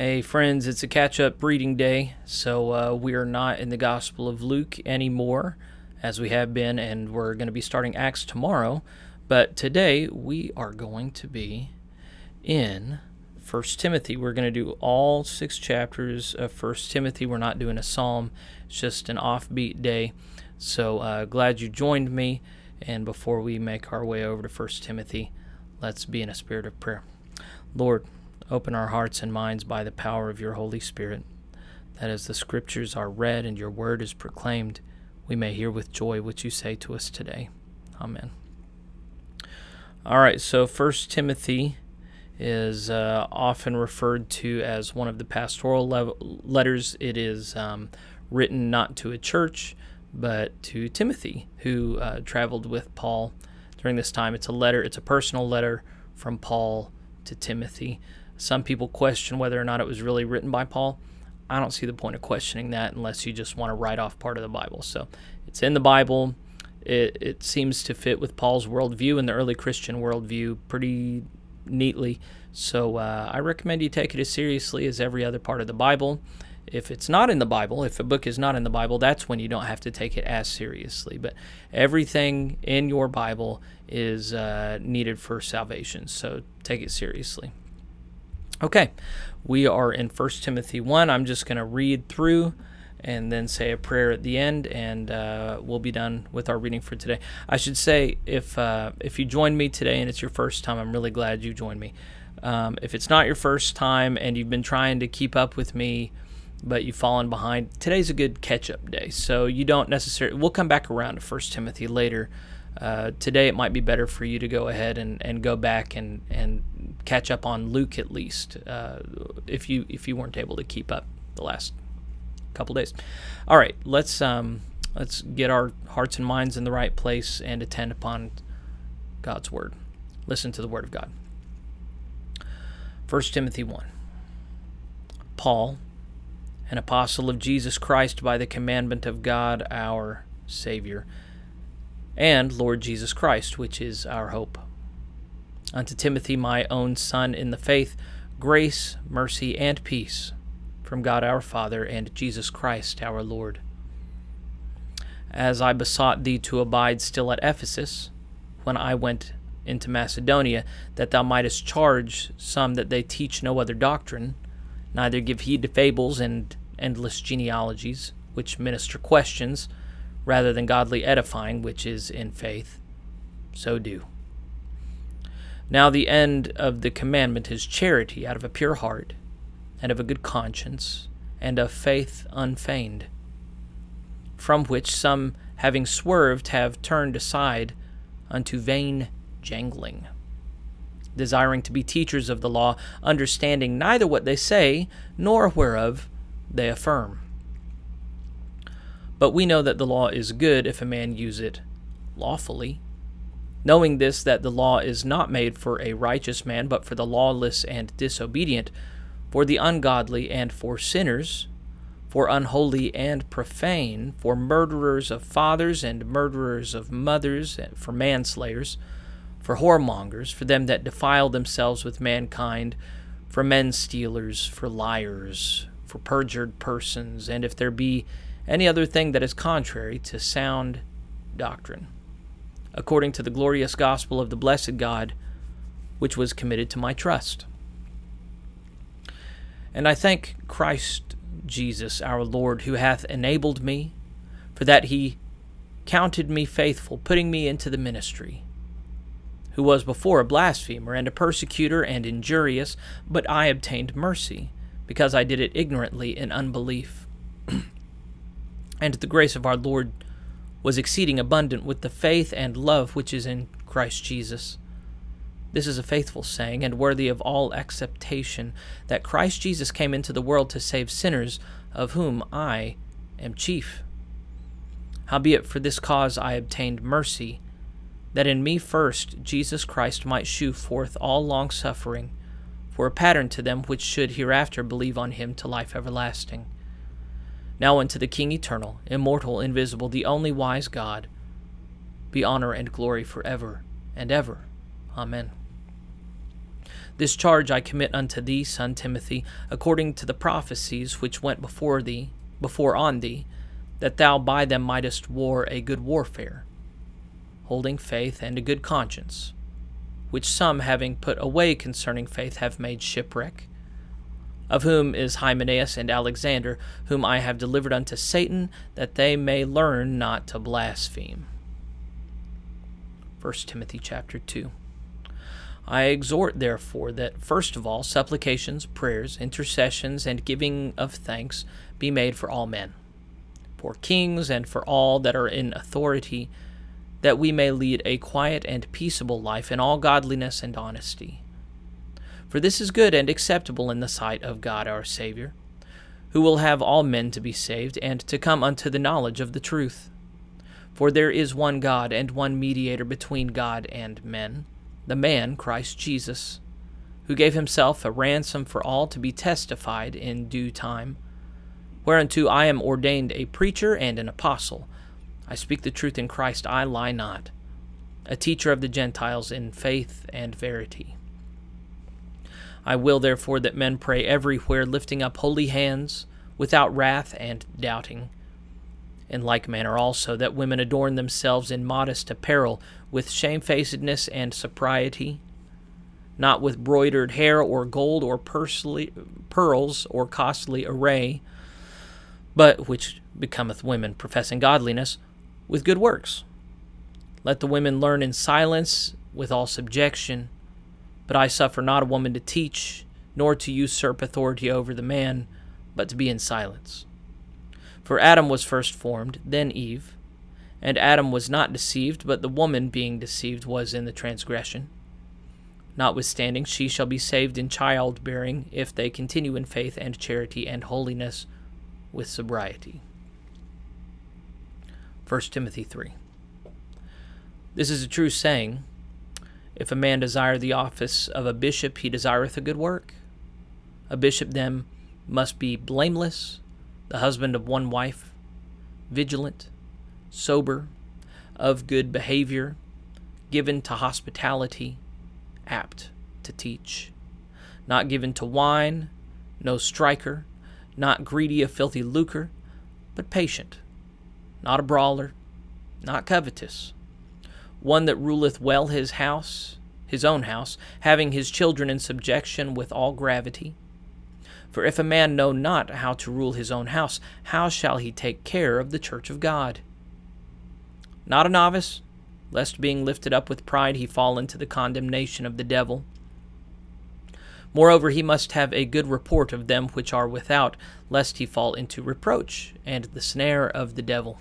Hey, friends, it's a catch up reading day, so uh, we are not in the Gospel of Luke anymore as we have been, and we're going to be starting Acts tomorrow. But today we are going to be in First Timothy. We're going to do all six chapters of First Timothy. We're not doing a psalm, it's just an offbeat day. So uh, glad you joined me. And before we make our way over to First Timothy, let's be in a spirit of prayer. Lord, open our hearts and minds by the power of your Holy Spirit, that as the Scriptures are read and your word is proclaimed, we may hear with joy what you say to us today. Amen. All right, so First Timothy is uh, often referred to as one of the pastoral le- letters. It is um, written not to a church, but to Timothy, who uh, traveled with Paul during this time. It's a letter, it's a personal letter from Paul to Timothy. Some people question whether or not it was really written by Paul. I don't see the point of questioning that unless you just want to write off part of the Bible. So it's in the Bible. It, it seems to fit with Paul's worldview and the early Christian worldview pretty neatly. So uh, I recommend you take it as seriously as every other part of the Bible. If it's not in the Bible, if a book is not in the Bible, that's when you don't have to take it as seriously. But everything in your Bible is uh, needed for salvation. So take it seriously. Okay, we are in 1 Timothy 1. I'm just going to read through and then say a prayer at the end, and uh, we'll be done with our reading for today. I should say, if uh, if you joined me today and it's your first time, I'm really glad you joined me. Um, if it's not your first time and you've been trying to keep up with me, but you've fallen behind, today's a good catch-up day. So you don't necessarily. We'll come back around to 1 Timothy later. Uh, today it might be better for you to go ahead and, and go back and, and catch up on Luke at least, uh, if you if you weren't able to keep up the last couple days. All right, let's um, let's get our hearts and minds in the right place and attend upon God's word. Listen to the word of God. 1 Timothy 1. Paul, an apostle of Jesus Christ by the commandment of God our Savior, and Lord Jesus Christ, which is our hope Unto Timothy, my own son in the faith, grace, mercy, and peace from God our Father and Jesus Christ our Lord. As I besought thee to abide still at Ephesus, when I went into Macedonia, that thou mightest charge some that they teach no other doctrine, neither give heed to fables and endless genealogies, which minister questions, rather than godly edifying, which is in faith, so do. Now, the end of the commandment is charity out of a pure heart, and of a good conscience, and of faith unfeigned, from which some, having swerved, have turned aside unto vain jangling, desiring to be teachers of the law, understanding neither what they say, nor whereof they affirm. But we know that the law is good if a man use it lawfully knowing this that the law is not made for a righteous man, but for the lawless and disobedient, for the ungodly and for sinners, for unholy and profane, for murderers of fathers and murderers of mothers, and for manslayers, for whoremongers, for them that defile themselves with mankind, for men stealers, for liars, for perjured persons, and if there be any other thing that is contrary to sound doctrine according to the glorious gospel of the blessed God, which was committed to my trust. And I thank Christ Jesus our Lord, who hath enabled me, for that he counted me faithful, putting me into the ministry, who was before a blasphemer and a persecutor and injurious, but I obtained mercy, because I did it ignorantly in unbelief. And the grace of our Lord was exceeding abundant with the faith and love which is in Christ Jesus. This is a faithful saying and worthy of all acceptation that Christ Jesus came into the world to save sinners, of whom I am chief. Howbeit for this cause I obtained mercy, that in me first Jesus Christ might shew forth all longsuffering, for a pattern to them which should hereafter believe on him to life everlasting. Now unto the King eternal, immortal, invisible, the only wise God, be honor and glory forever and ever. Amen. This charge I commit unto thee, son Timothy, according to the prophecies which went before thee, before on thee, that thou by them mightest war a good warfare, holding faith and a good conscience, which some having put away concerning faith have made shipwreck, of whom is Hymenaeus and Alexander, whom I have delivered unto Satan, that they may learn not to blaspheme. 1 Timothy chapter 2. I exhort, therefore, that first of all supplications, prayers, intercessions, and giving of thanks be made for all men, for kings, and for all that are in authority, that we may lead a quiet and peaceable life in all godliness and honesty. For this is good and acceptable in the sight of God our Saviour, who will have all men to be saved and to come unto the knowledge of the truth. For there is one God and one mediator between God and men the man, Christ Jesus, who gave himself a ransom for all to be testified in due time. Whereunto I am ordained a preacher and an apostle. I speak the truth in Christ, I lie not, a teacher of the Gentiles in faith and verity. I will therefore that men pray everywhere, lifting up holy hands, without wrath and doubting. In like manner also that women adorn themselves in modest apparel, with shamefacedness and sobriety, not with broidered hair or gold or pursely, pearls or costly array, but which becometh women professing godliness, with good works. Let the women learn in silence with all subjection. But I suffer not a woman to teach, nor to usurp authority over the man, but to be in silence. For Adam was first formed, then Eve. And Adam was not deceived, but the woman being deceived was in the transgression. Notwithstanding, she shall be saved in childbearing if they continue in faith and charity and holiness with sobriety. 1 Timothy 3. This is a true saying. If a man desire the office of a bishop, he desireth a good work. A bishop then must be blameless the husband of one wife, vigilant, sober, of good behavior, given to hospitality, apt to teach, not given to wine, no striker, not greedy of filthy lucre, but patient, not a brawler, not covetous, one that ruleth well his house, his own house, having his children in subjection with all gravity. For if a man know not how to rule his own house, how shall he take care of the church of God? Not a novice, lest being lifted up with pride he fall into the condemnation of the devil. Moreover, he must have a good report of them which are without, lest he fall into reproach and the snare of the devil.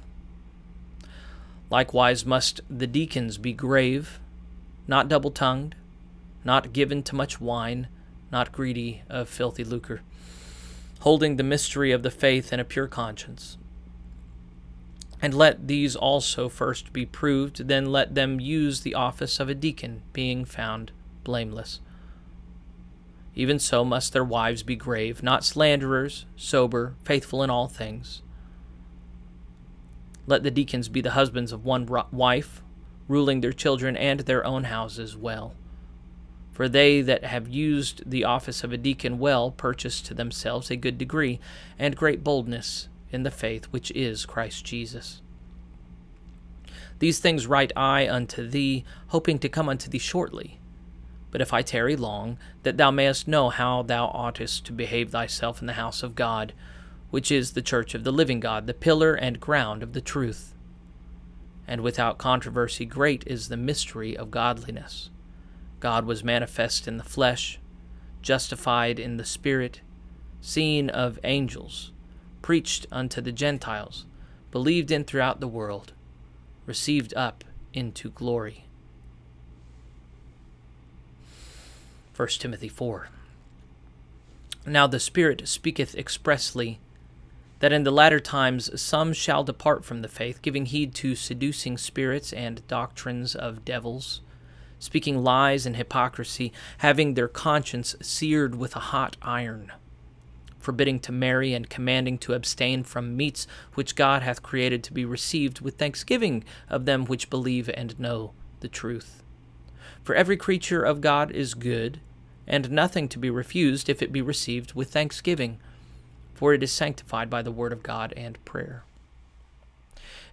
Likewise must the deacons be grave, not double tongued, not given to much wine, not greedy of filthy lucre holding the mystery of the faith in a pure conscience. And let these also first be proved, then let them use the office of a deacon, being found blameless. Even so must their wives be grave, not slanderers, sober, faithful in all things. Let the deacons be the husbands of one wife, ruling their children and their own houses well. For they that have used the office of a deacon well purchase to themselves a good degree and great boldness in the faith which is Christ Jesus. These things write I unto thee, hoping to come unto thee shortly. But if I tarry long, that thou mayest know how thou oughtest to behave thyself in the house of God, which is the church of the living God, the pillar and ground of the truth. And without controversy, great is the mystery of godliness. God was manifest in the flesh, justified in the Spirit, seen of angels, preached unto the Gentiles, believed in throughout the world, received up into glory. 1 Timothy 4. Now the Spirit speaketh expressly that in the latter times some shall depart from the faith, giving heed to seducing spirits and doctrines of devils speaking lies and hypocrisy, having their conscience seared with a hot iron, forbidding to marry and commanding to abstain from meats which God hath created to be received with thanksgiving of them which believe and know the truth. For every creature of God is good, and nothing to be refused if it be received with thanksgiving, for it is sanctified by the word of God and prayer.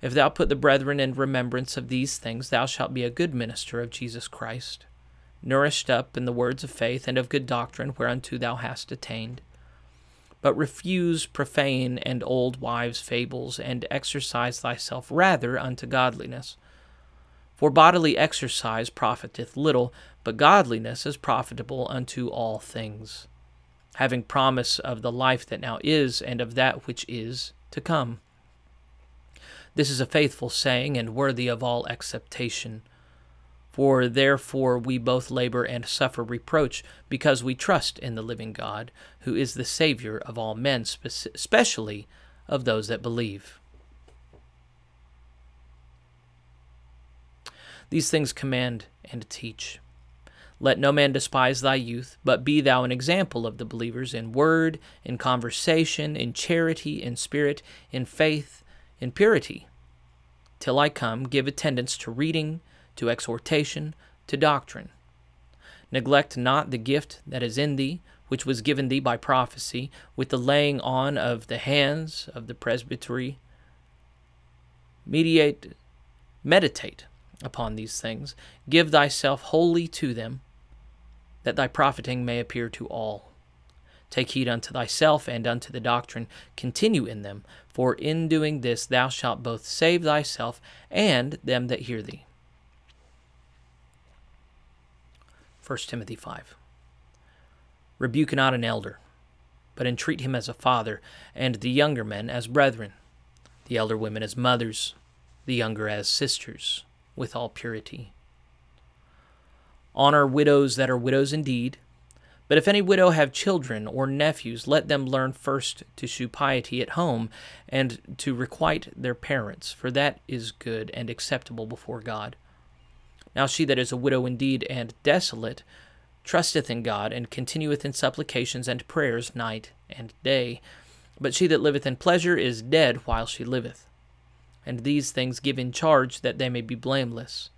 If thou put the brethren in remembrance of these things, thou shalt be a good minister of Jesus Christ, nourished up in the words of faith and of good doctrine whereunto thou hast attained. But refuse profane and old wives' fables, and exercise thyself rather unto godliness. For bodily exercise profiteth little, but godliness is profitable unto all things, having promise of the life that now is, and of that which is to come. This is a faithful saying and worthy of all acceptation. For therefore we both labor and suffer reproach, because we trust in the living God, who is the Savior of all men, especially of those that believe. These things command and teach. Let no man despise thy youth, but be thou an example of the believers in word, in conversation, in charity, in spirit, in faith, in purity. Till I come, give attendance to reading, to exhortation, to doctrine. Neglect not the gift that is in thee, which was given thee by prophecy, with the laying on of the hands of the presbytery. Mediate, meditate upon these things. Give thyself wholly to them, that thy profiting may appear to all. Take heed unto thyself and unto the doctrine. Continue in them, for in doing this thou shalt both save thyself and them that hear thee. 1 Timothy 5. Rebuke not an elder, but entreat him as a father, and the younger men as brethren, the elder women as mothers, the younger as sisters, with all purity. Honor widows that are widows indeed but if any widow have children or nephews, let them learn first to shew piety at home, and to requite their parents, for that is good and acceptable before God. Now she that is a widow indeed and desolate trusteth in God, and continueth in supplications and prayers night and day. But she that liveth in pleasure is dead while she liveth. And these things give in charge that they may be blameless.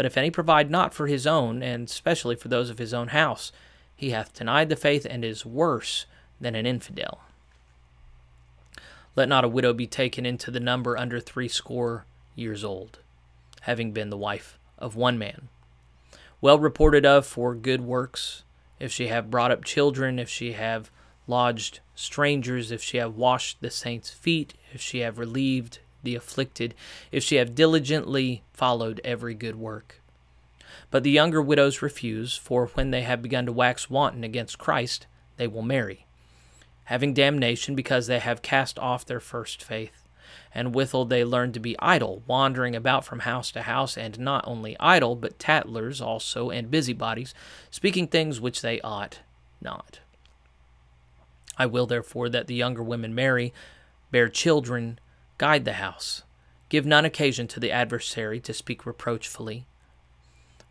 But if any provide not for his own, and especially for those of his own house, he hath denied the faith and is worse than an infidel. Let not a widow be taken into the number under threescore years old, having been the wife of one man, well reported of for good works, if she have brought up children, if she have lodged strangers, if she have washed the saints' feet, if she have relieved the afflicted, if she have diligently followed every good work. But the younger widows refuse, for when they have begun to wax wanton against Christ, they will marry, having damnation because they have cast off their first faith. And withal they learn to be idle, wandering about from house to house, and not only idle, but tattlers also, and busybodies, speaking things which they ought not. I will therefore that the younger women marry, bear children, guide the house, give none occasion to the adversary to speak reproachfully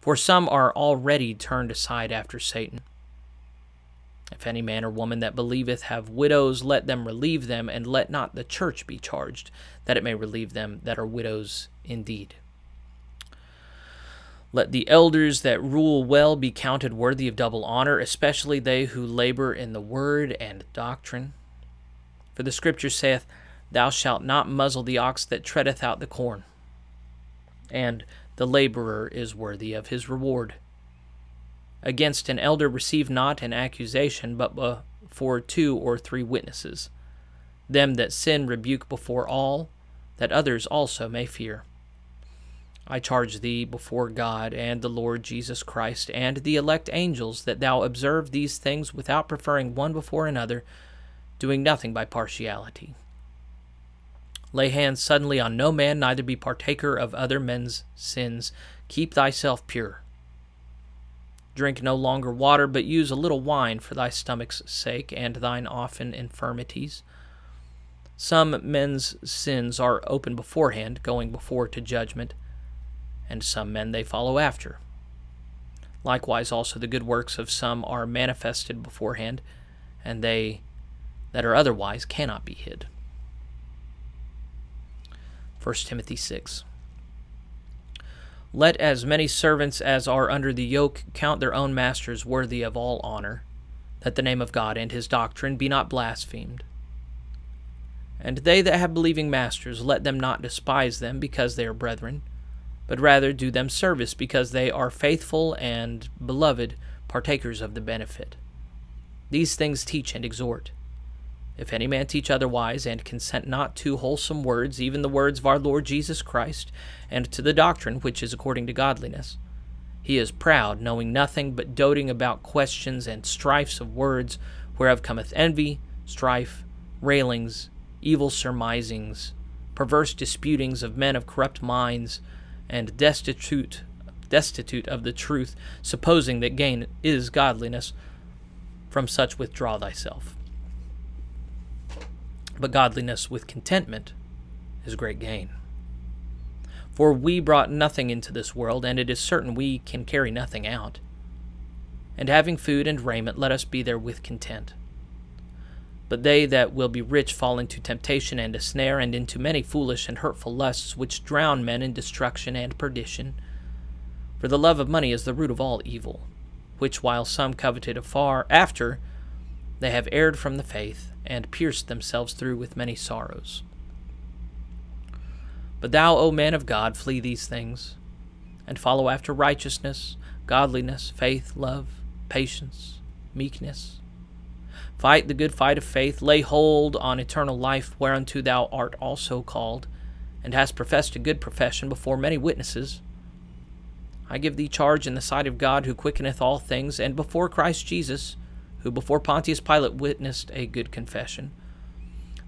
for some are already turned aside after Satan. If any man or woman that believeth have widows, let them relieve them, and let not the church be charged, that it may relieve them that are widows indeed. Let the elders that rule well be counted worthy of double honor, especially they who labor in the word and doctrine. For the Scripture saith, Thou shalt not muzzle the ox that treadeth out the corn. And the laborer is worthy of his reward. Against an elder receive not an accusation, but before two or three witnesses. Them that sin rebuke before all, that others also may fear. I charge thee before God and the Lord Jesus Christ and the elect angels that thou observe these things without preferring one before another, doing nothing by partiality. Lay hands suddenly on no man, neither be partaker of other men's sins. Keep thyself pure. Drink no longer water, but use a little wine for thy stomach's sake and thine often infirmities. Some men's sins are open beforehand, going before to judgment, and some men they follow after. Likewise also the good works of some are manifested beforehand, and they that are otherwise cannot be hid. 1 Timothy 6. Let as many servants as are under the yoke count their own masters worthy of all honor, that the name of God and his doctrine be not blasphemed. And they that have believing masters, let them not despise them because they are brethren, but rather do them service because they are faithful and beloved partakers of the benefit. These things teach and exhort. If any man teach otherwise, and consent not to wholesome words, even the words of our Lord Jesus Christ, and to the doctrine which is according to godliness, he is proud, knowing nothing, but doting about questions and strifes of words, whereof cometh envy, strife, railings, evil surmisings, perverse disputings of men of corrupt minds, and destitute destitute of the truth, supposing that gain is godliness. From such withdraw thyself. But godliness with contentment is great gain. For we brought nothing into this world, and it is certain we can carry nothing out. And having food and raiment, let us be there with content. But they that will be rich fall into temptation and a snare, and into many foolish and hurtful lusts, which drown men in destruction and perdition. For the love of money is the root of all evil, which while some coveted afar after, they have erred from the faith, and pierced themselves through with many sorrows. But thou, O man of God, flee these things, and follow after righteousness, godliness, faith, love, patience, meekness. Fight the good fight of faith, lay hold on eternal life, whereunto thou art also called, and hast professed a good profession before many witnesses. I give thee charge in the sight of God, who quickeneth all things, and before Christ Jesus, who before Pontius Pilate witnessed a good confession,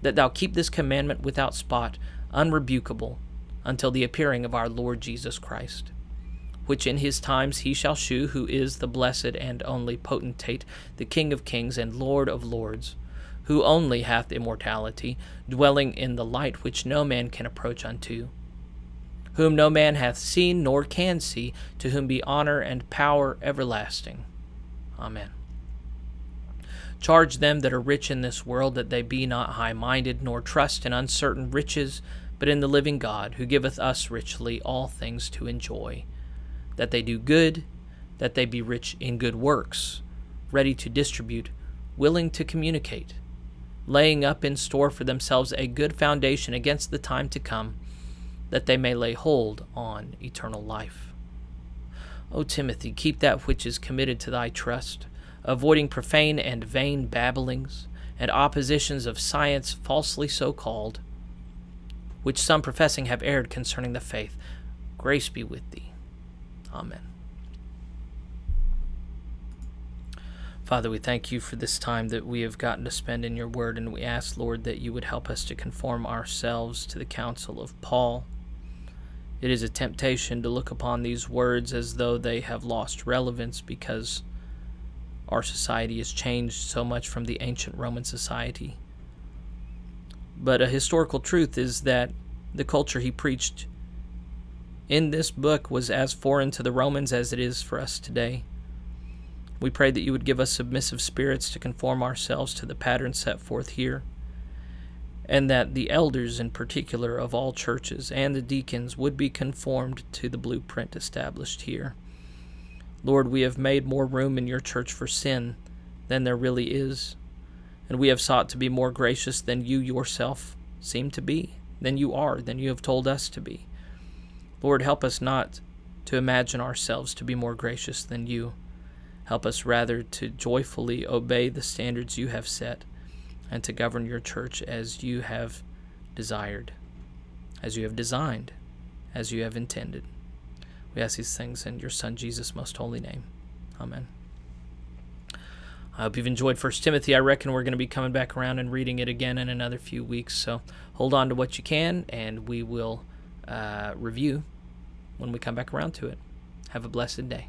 that thou keep this commandment without spot, unrebukable, until the appearing of our Lord Jesus Christ, which in his times he shall shew who is the blessed and only potentate, the King of kings and Lord of lords, who only hath immortality, dwelling in the light which no man can approach unto, whom no man hath seen nor can see, to whom be honor and power everlasting. Amen. Charge them that are rich in this world that they be not high minded, nor trust in uncertain riches, but in the living God, who giveth us richly all things to enjoy. That they do good, that they be rich in good works, ready to distribute, willing to communicate, laying up in store for themselves a good foundation against the time to come, that they may lay hold on eternal life. O Timothy, keep that which is committed to thy trust, avoiding profane and vain babblings, and oppositions of science falsely so called which some professing have erred concerning the faith. Grace be with thee. Amen. Father, we thank you for this time that we have gotten to spend in your word, and we ask, Lord, that you would help us to conform ourselves to the counsel of Paul. It is a temptation to look upon these words as though they have lost relevance because our society has changed so much from the ancient Roman society. But a historical truth is that the culture he preached in this book was as foreign to the Romans as it is for us today. We pray that you would give us submissive spirits to conform ourselves to the pattern set forth here, and that the elders in particular of all churches and the deacons would be conformed to the blueprint established here. Lord, we have made more room in your church for sin than there really is and we have sought to be more gracious than you yourself seem to be, than you are, than you have told us to be. Lord, help us not to imagine ourselves to be more gracious than you. Help us rather to joyfully obey the standards you have set and to govern your church as you have desired, as you have designed, as you have intended. We ask these things in your Son Jesus' most holy name. Amen. I hope you've enjoyed First Timothy. I reckon we're going to be coming back around and reading it again in another few weeks. So hold on to what you can, and we will uh, review when we come back around to it. Have a blessed day.